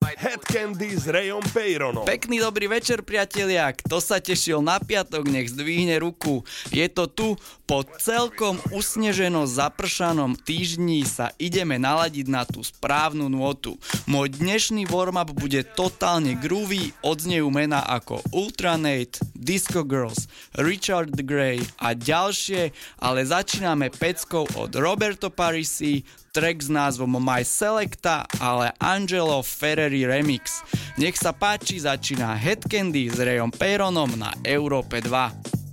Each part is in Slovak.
Head Candy s Rayom Peyronom. Pekný dobrý večer, priatelia. Kto sa tešil na piatok, nech zdvihne ruku. Je to tu, po celkom usneženo zapršanom týždni sa ideme naladiť na tú správnu nôtu. Môj dnešný warm-up bude totálne groovy, odznejú mena ako Ultranate, Disco Girls, Richard Gray a ďalšie, ale začíname peckou od Roberto Parisi, track s názvom My Selecta, ale Angelo Ferreri Remix. Nech sa páči, začína Head Candy s Rayom Peyronom na Európe 2.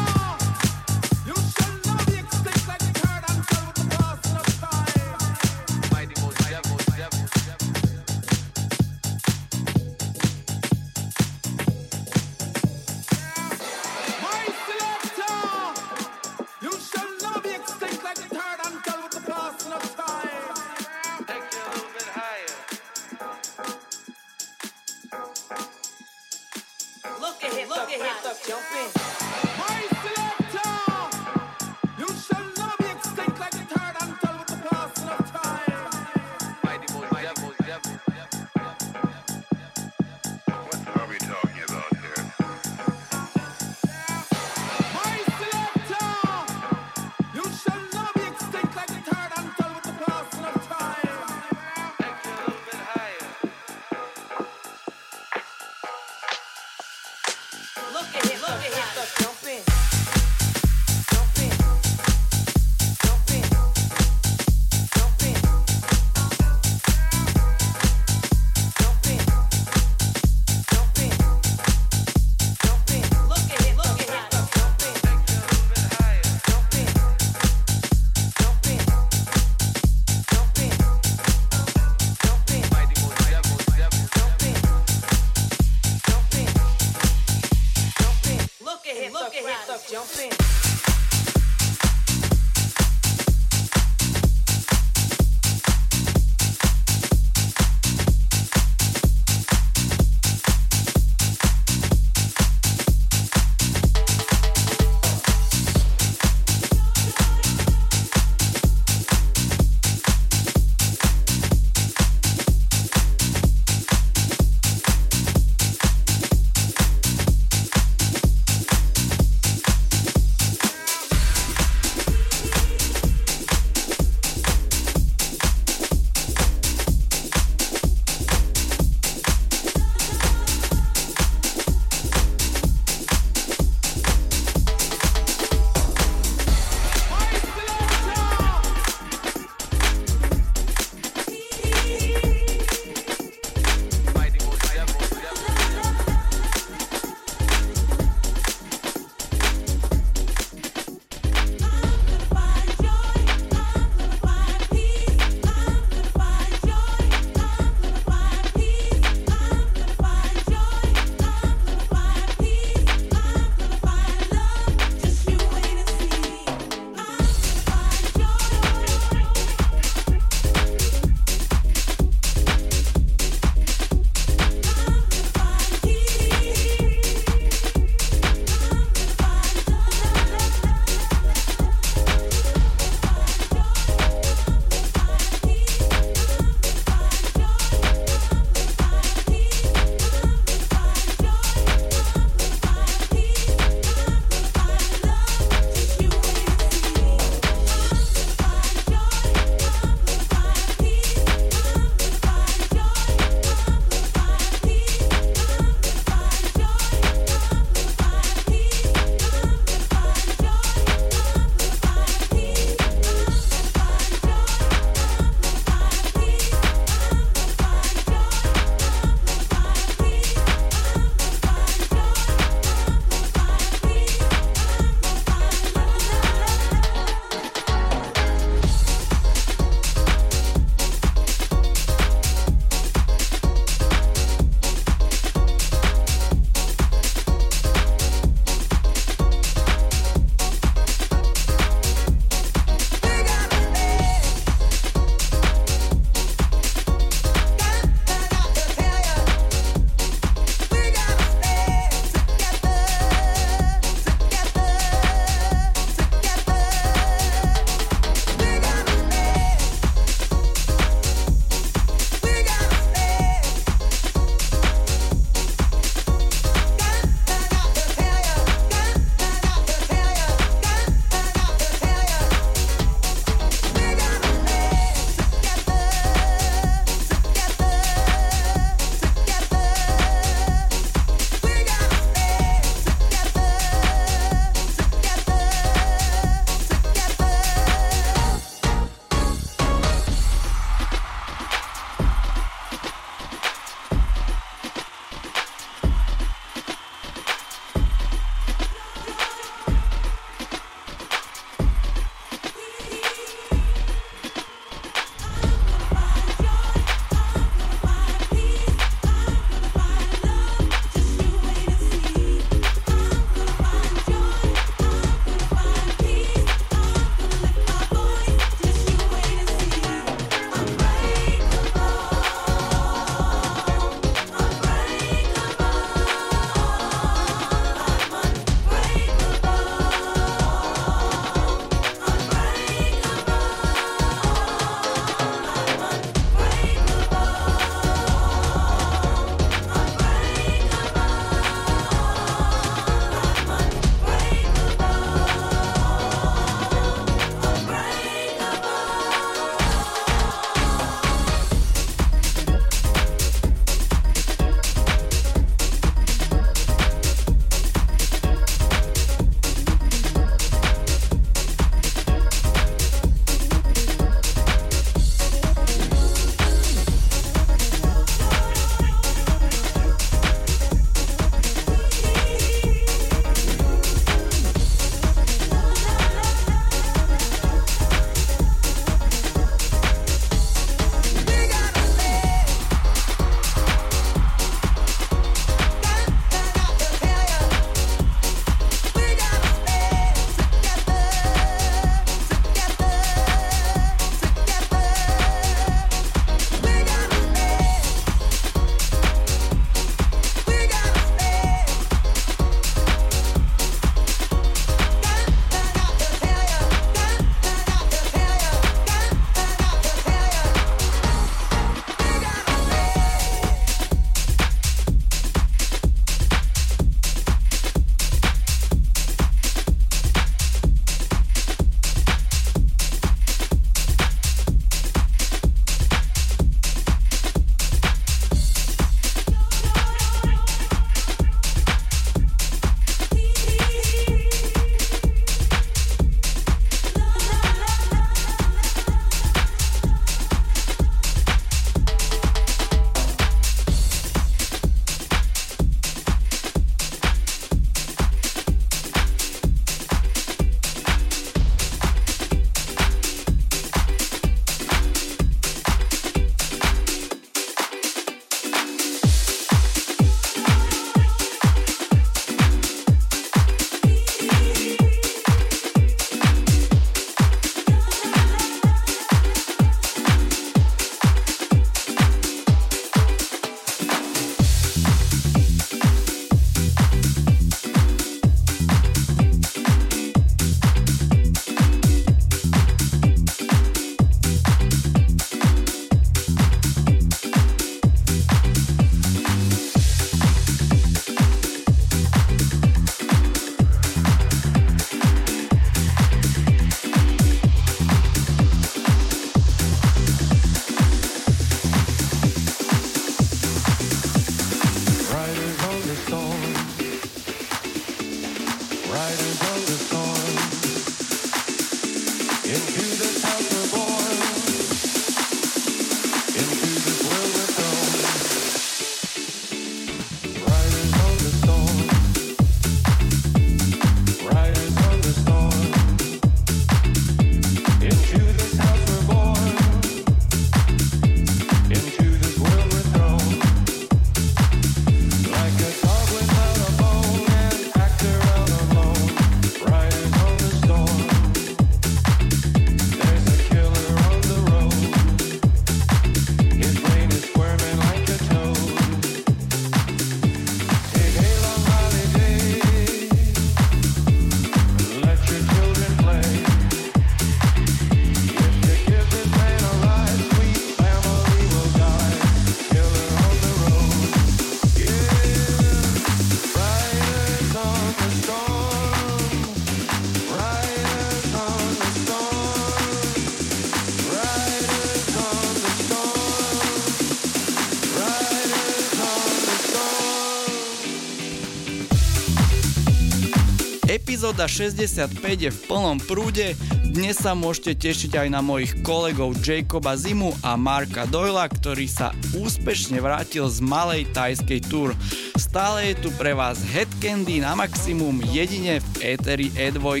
Epizóda 65 je v plnom prúde, dnes sa môžete tešiť aj na mojich kolegov Jacoba Zimu a Marka Doyla, ktorý sa úspešne vrátil z malej tajskej túr. Stále je tu pre vás Headcandy na maximum jedine v éteri E2.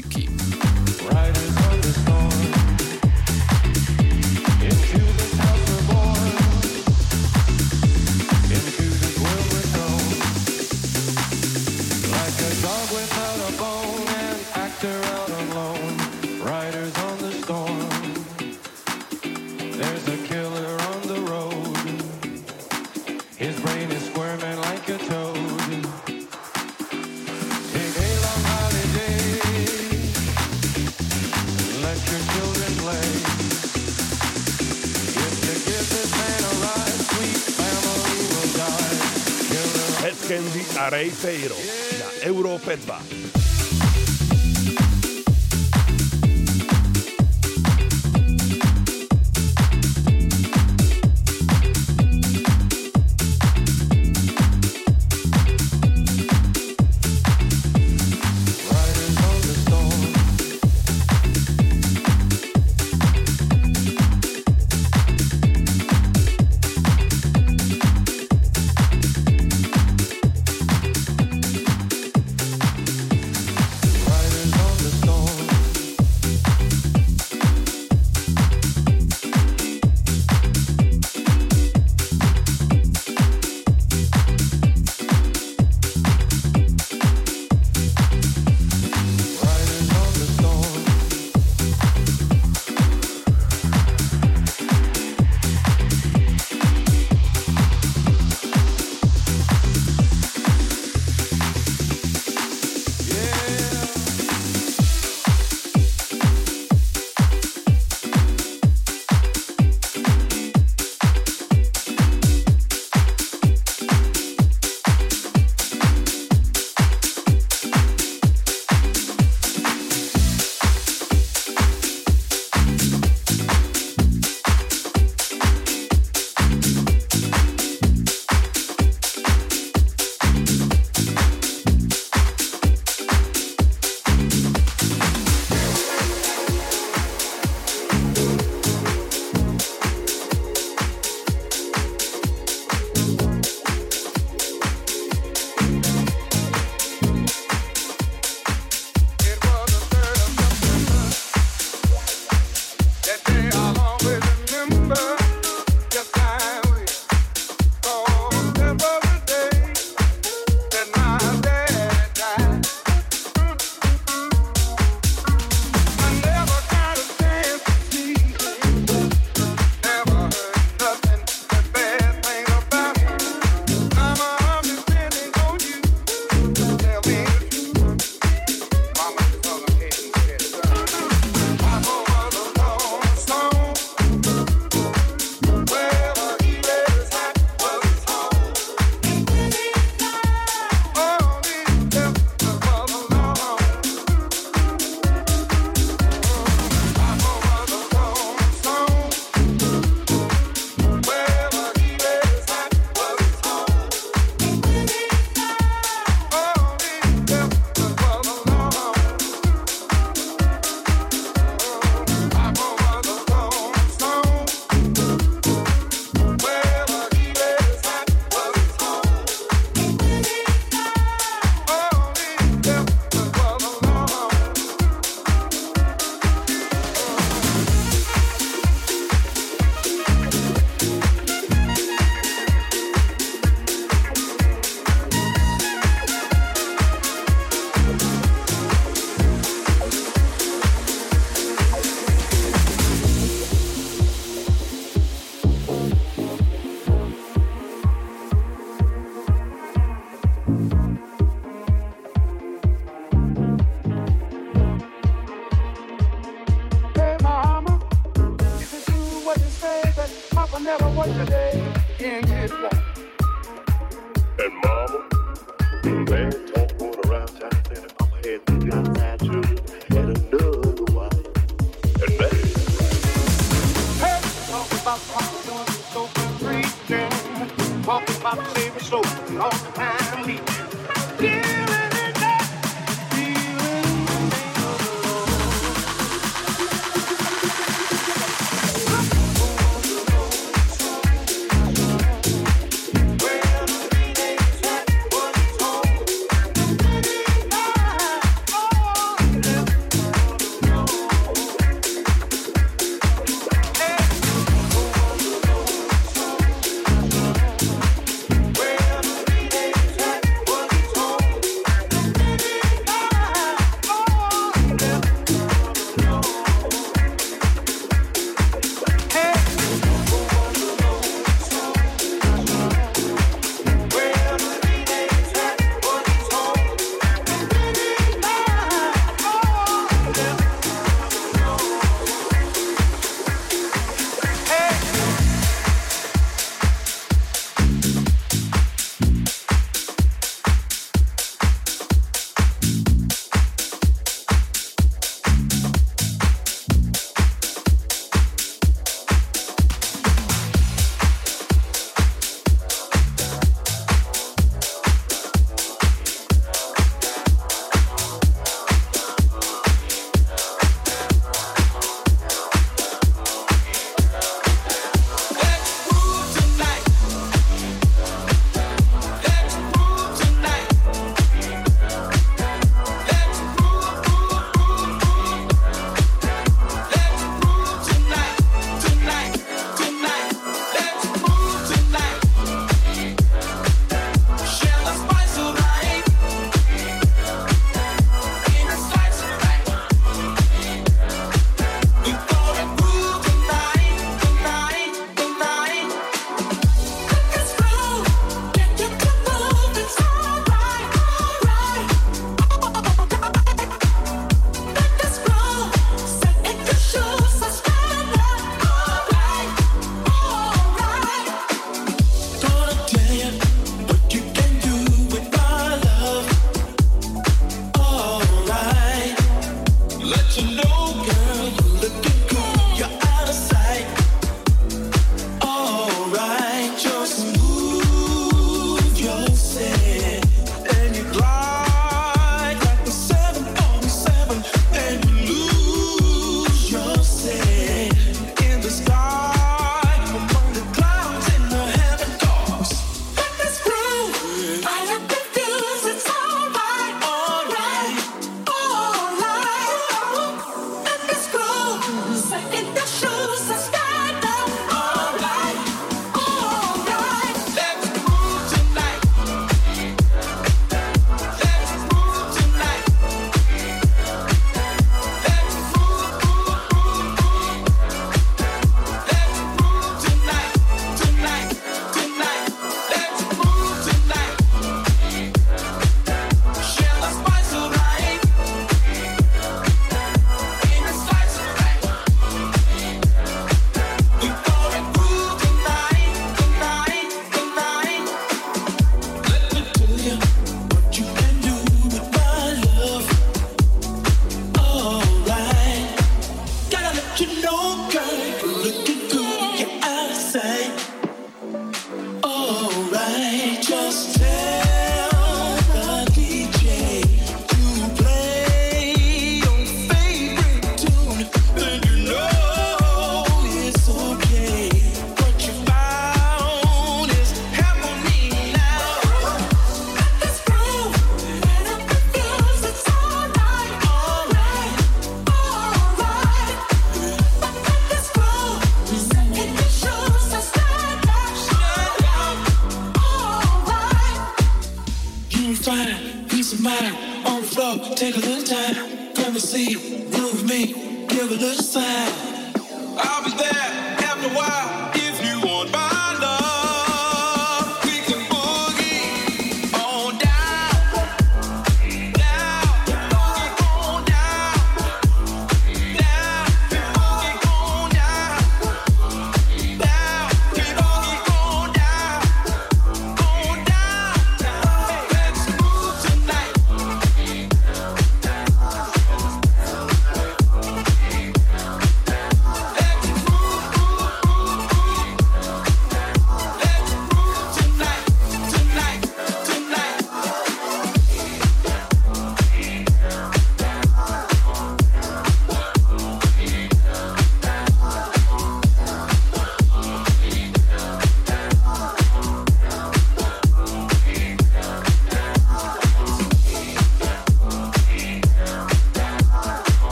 Feiro na Európe 2.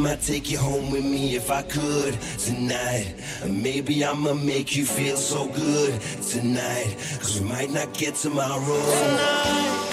And I might take you home with me if I could tonight. Maybe I'ma make you feel so good tonight. Cause we might not get tomorrow. Tonight.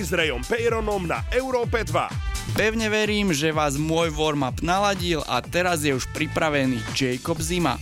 Víkendy s Rejom Peyronom na Európe 2. Pevne verím, že vás môj warm-up naladil a teraz je už pripravený Jacob Zima.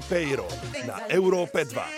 Peiro na Európe 2.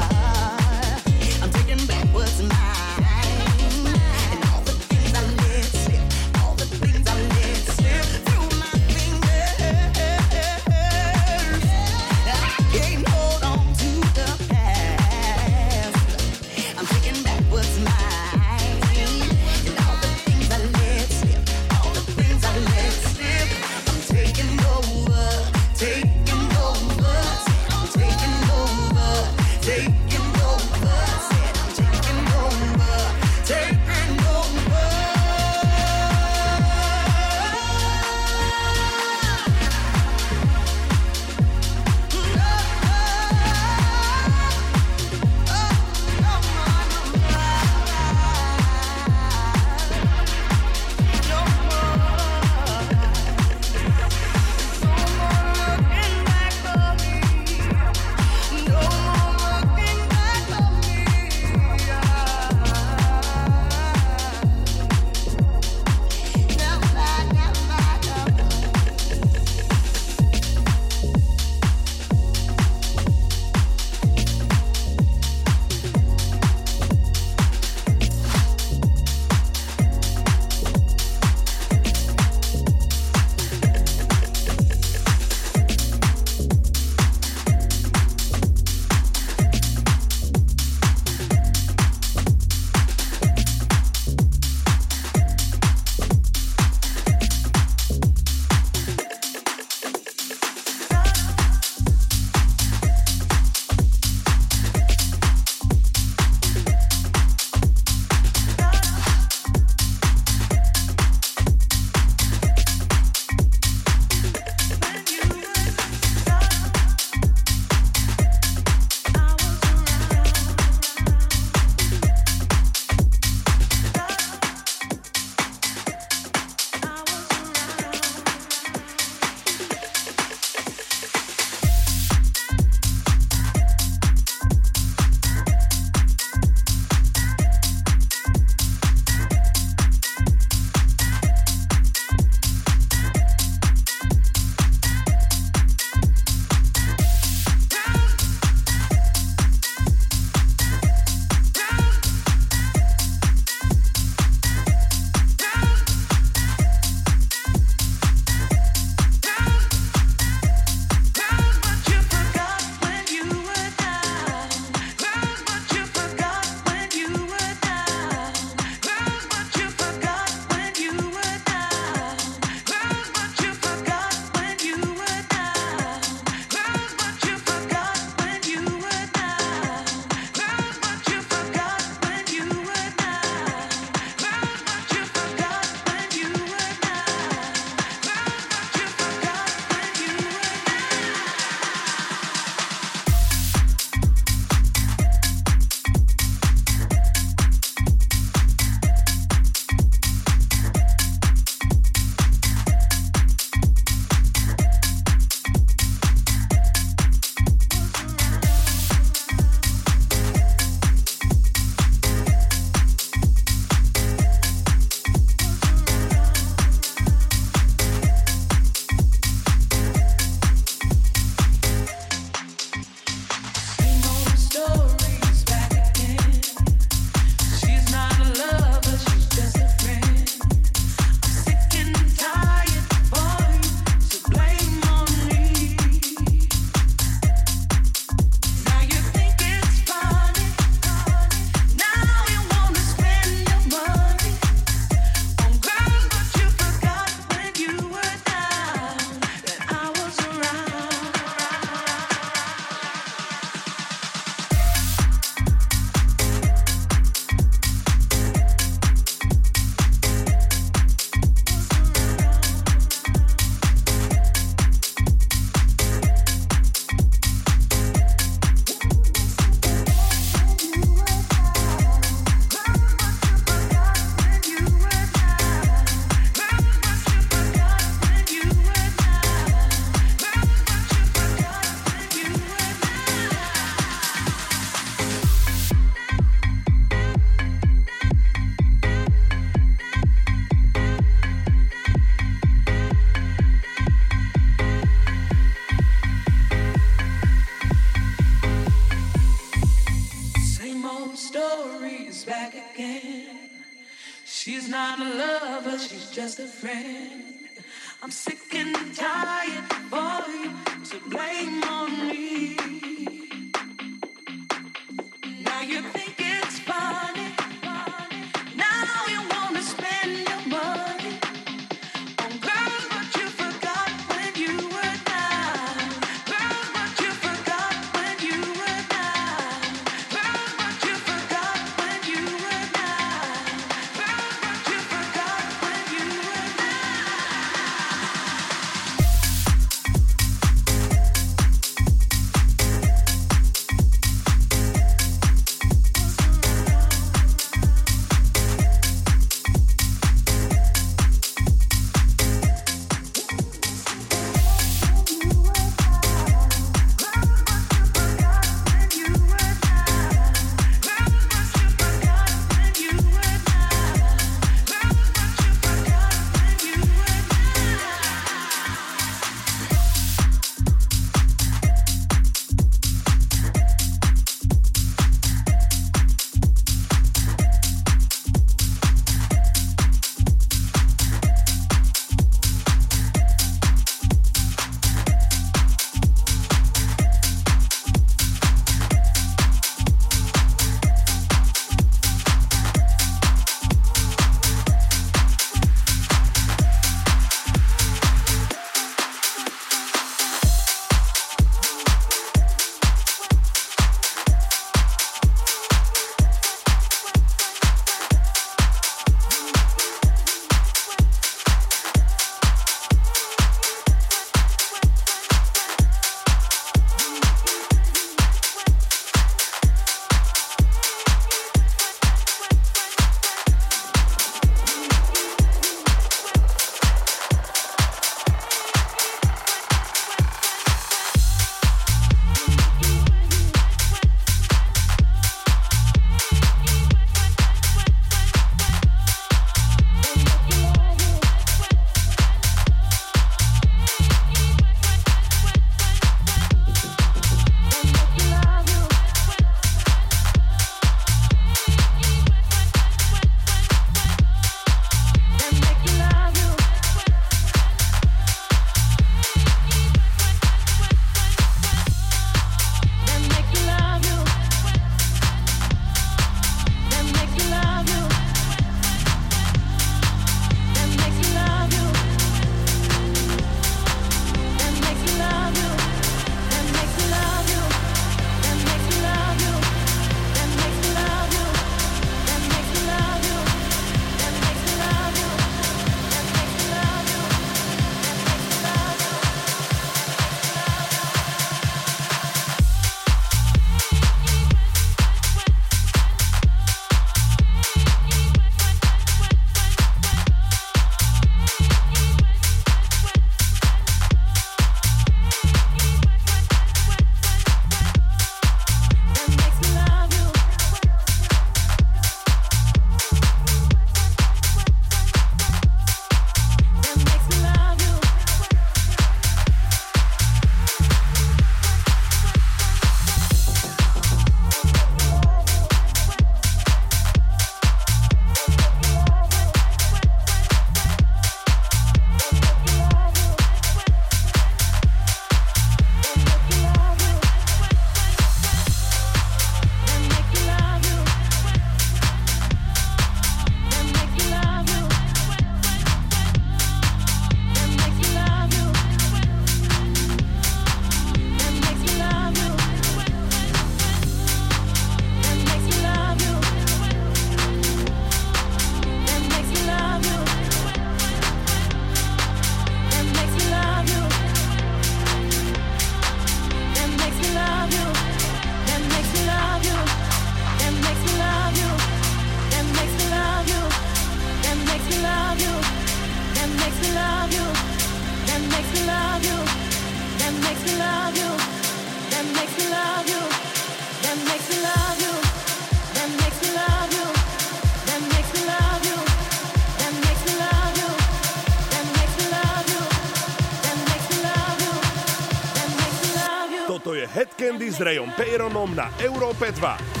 Head Candy s Rayom Peyronom na Európe 2.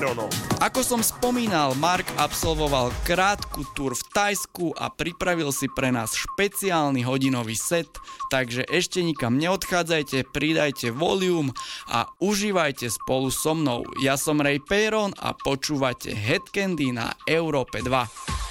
Ironom. Ako som spomínal, Mark absolvoval krátku tur v Tajsku a pripravil si pre nás špeciálny hodinový set, takže ešte nikam neodchádzajte, pridajte volium a užívajte spolu so mnou. Ja som Ray Peron a počúvate Head Candy na Európe 2.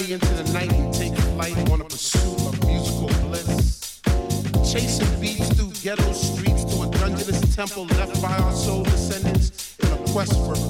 journey into the night and take flight on a pursuit of musical bliss. Chasing beats through ghetto streets to a dungeonous temple left by our soul descendants in a quest for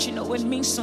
you know it means so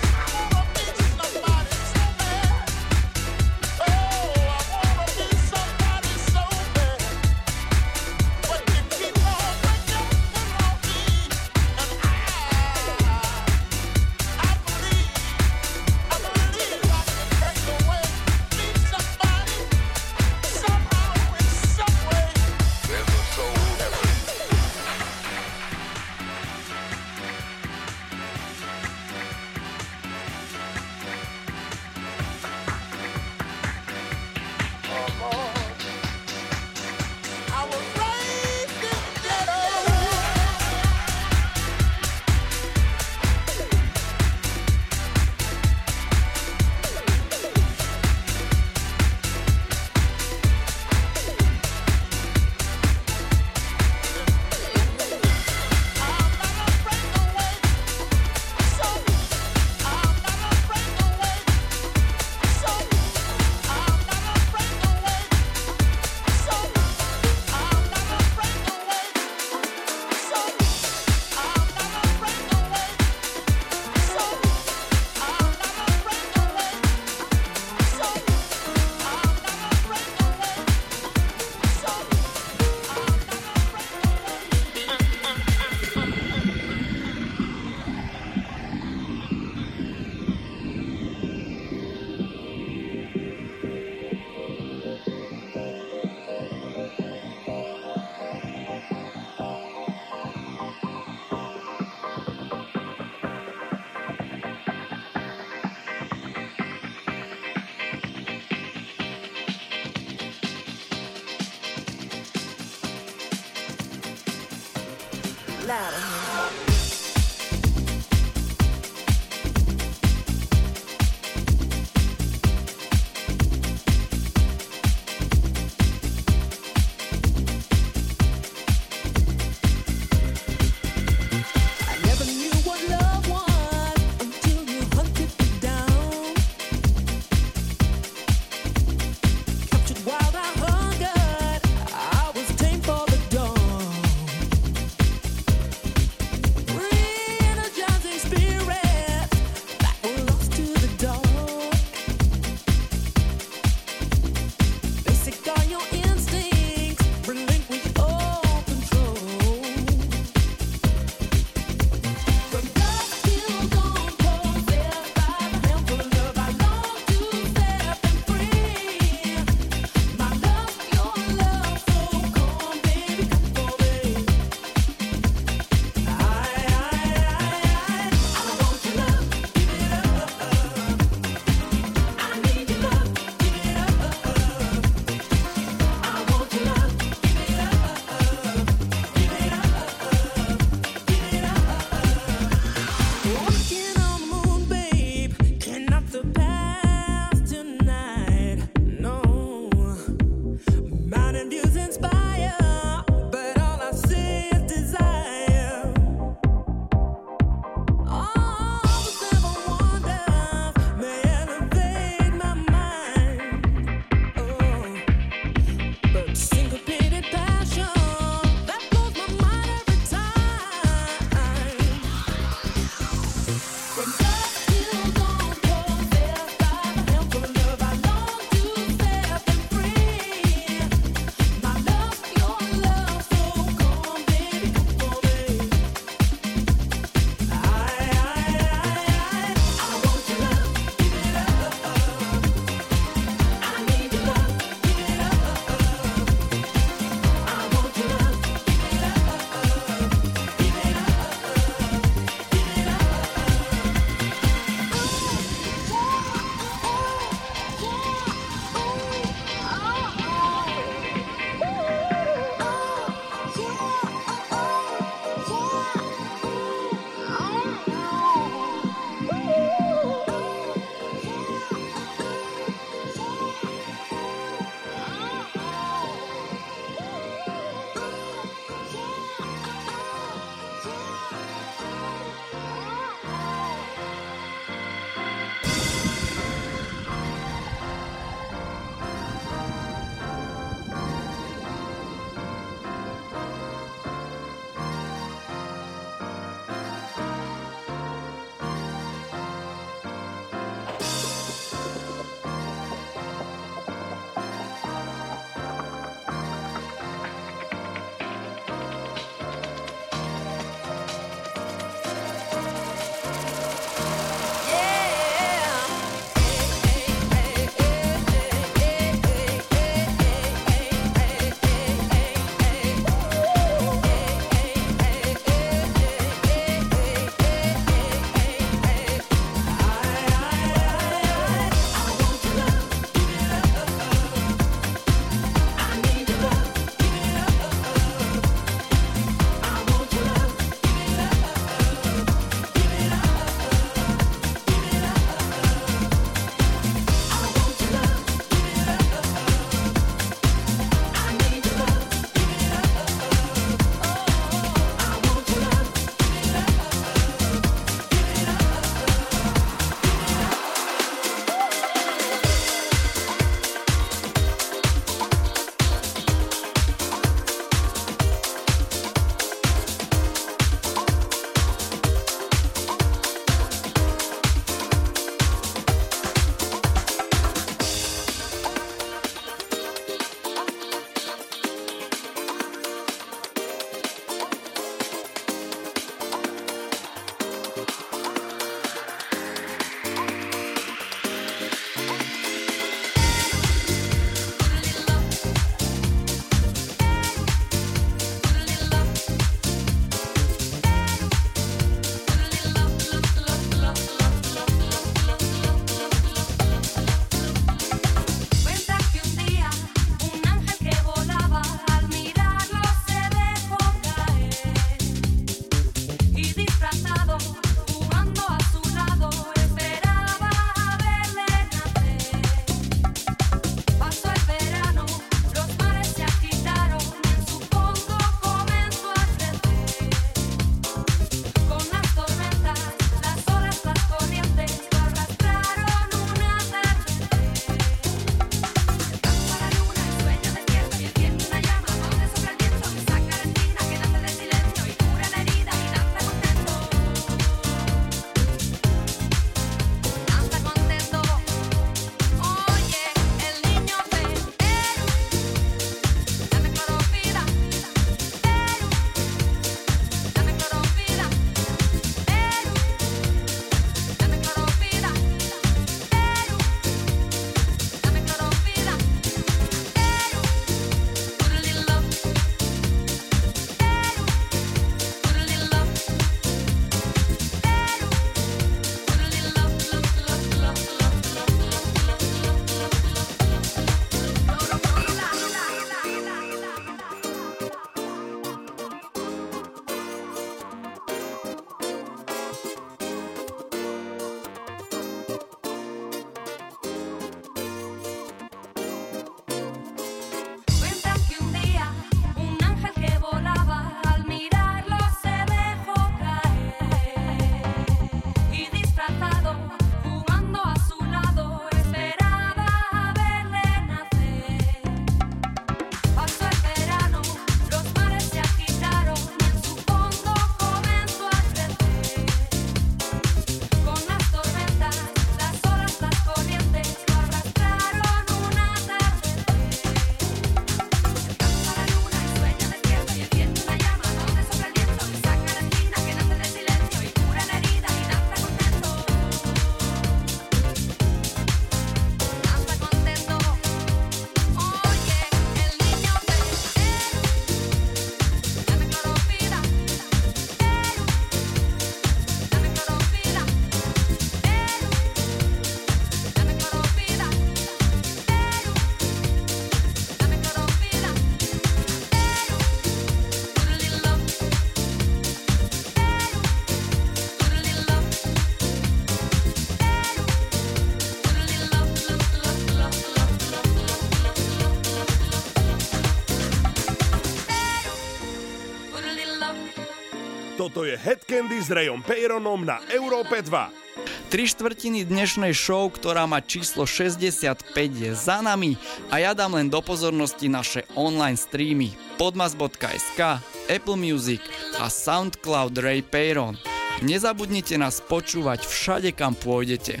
je Head Candy s Rayom Peyronom na Európe 2. Tri štvrtiny dnešnej show, ktorá má číslo 65, je za nami a ja dám len do pozornosti naše online streamy podmas.sk, Apple Music a Soundcloud Ray Payron. Nezabudnite nás počúvať všade, kam pôjdete.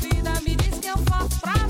vida me diz que eu faço pra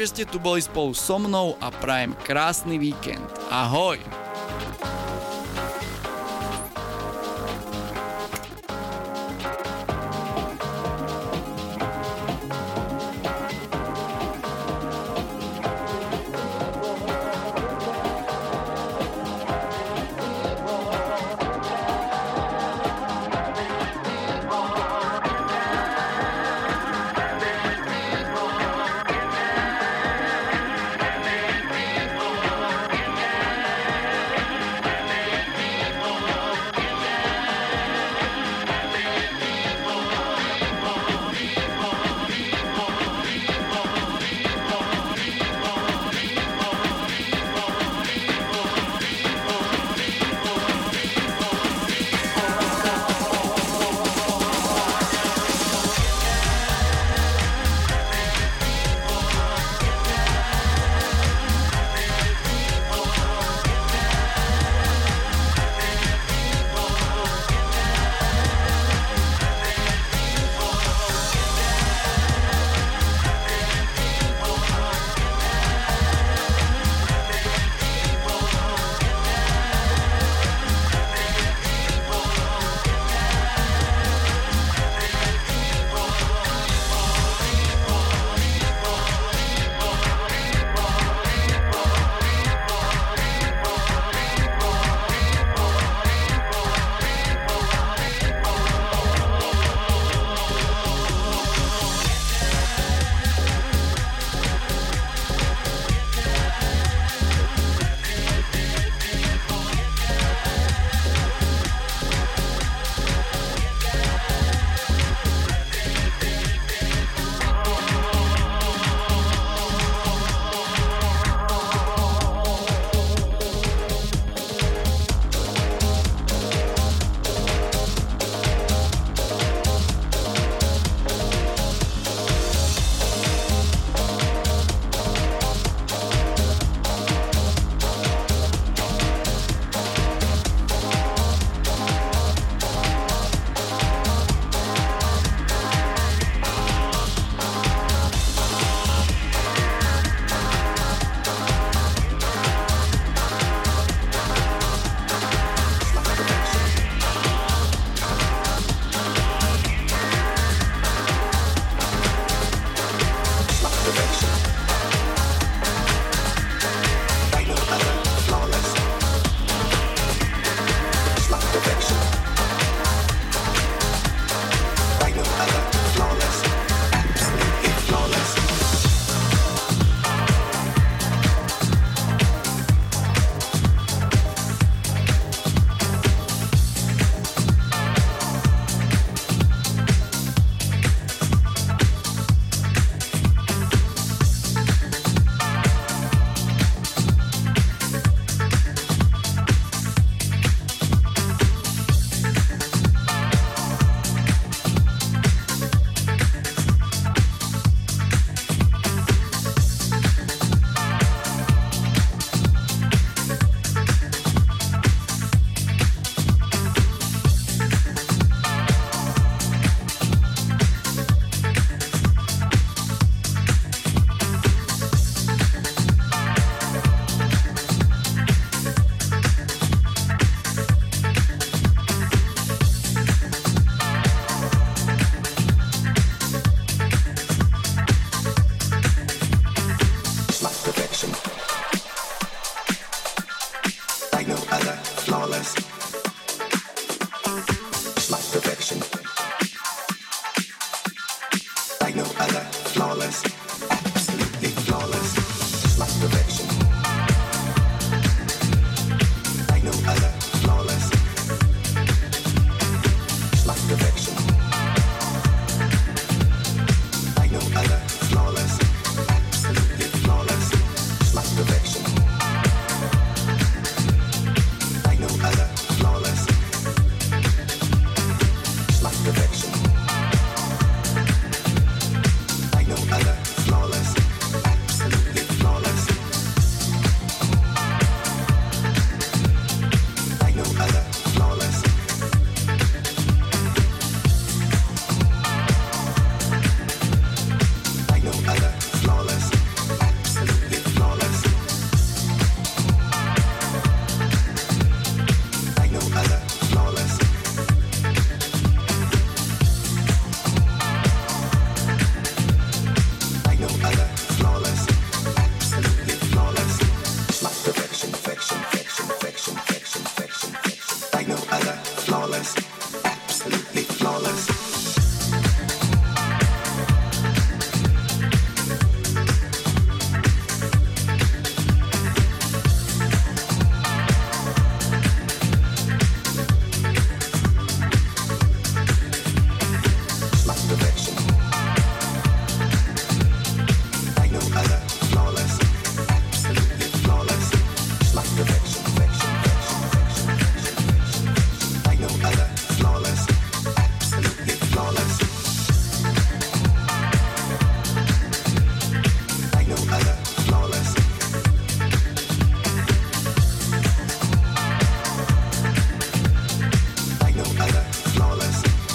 že ste tu boli spolu so mnou a prajem krásny víkend. Ahoj!